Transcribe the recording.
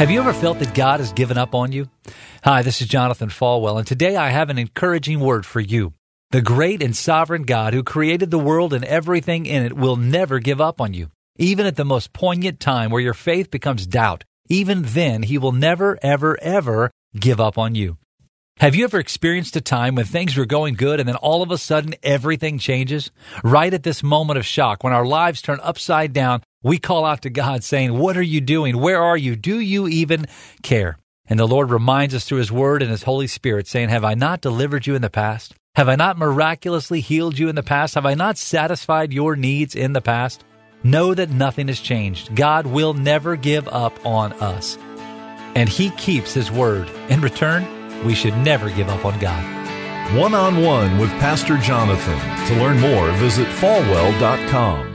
Have you ever felt that God has given up on you? Hi, this is Jonathan Falwell, and today I have an encouraging word for you. The great and sovereign God who created the world and everything in it will never give up on you. Even at the most poignant time where your faith becomes doubt, even then he will never, ever, ever give up on you. Have you ever experienced a time when things were going good and then all of a sudden everything changes? Right at this moment of shock, when our lives turn upside down, we call out to God saying, What are you doing? Where are you? Do you even care? And the Lord reminds us through His Word and His Holy Spirit, saying, Have I not delivered you in the past? Have I not miraculously healed you in the past? Have I not satisfied your needs in the past? Know that nothing has changed. God will never give up on us. And He keeps His Word. In return, we should never give up on God. One on one with Pastor Jonathan. To learn more, visit falwell.com.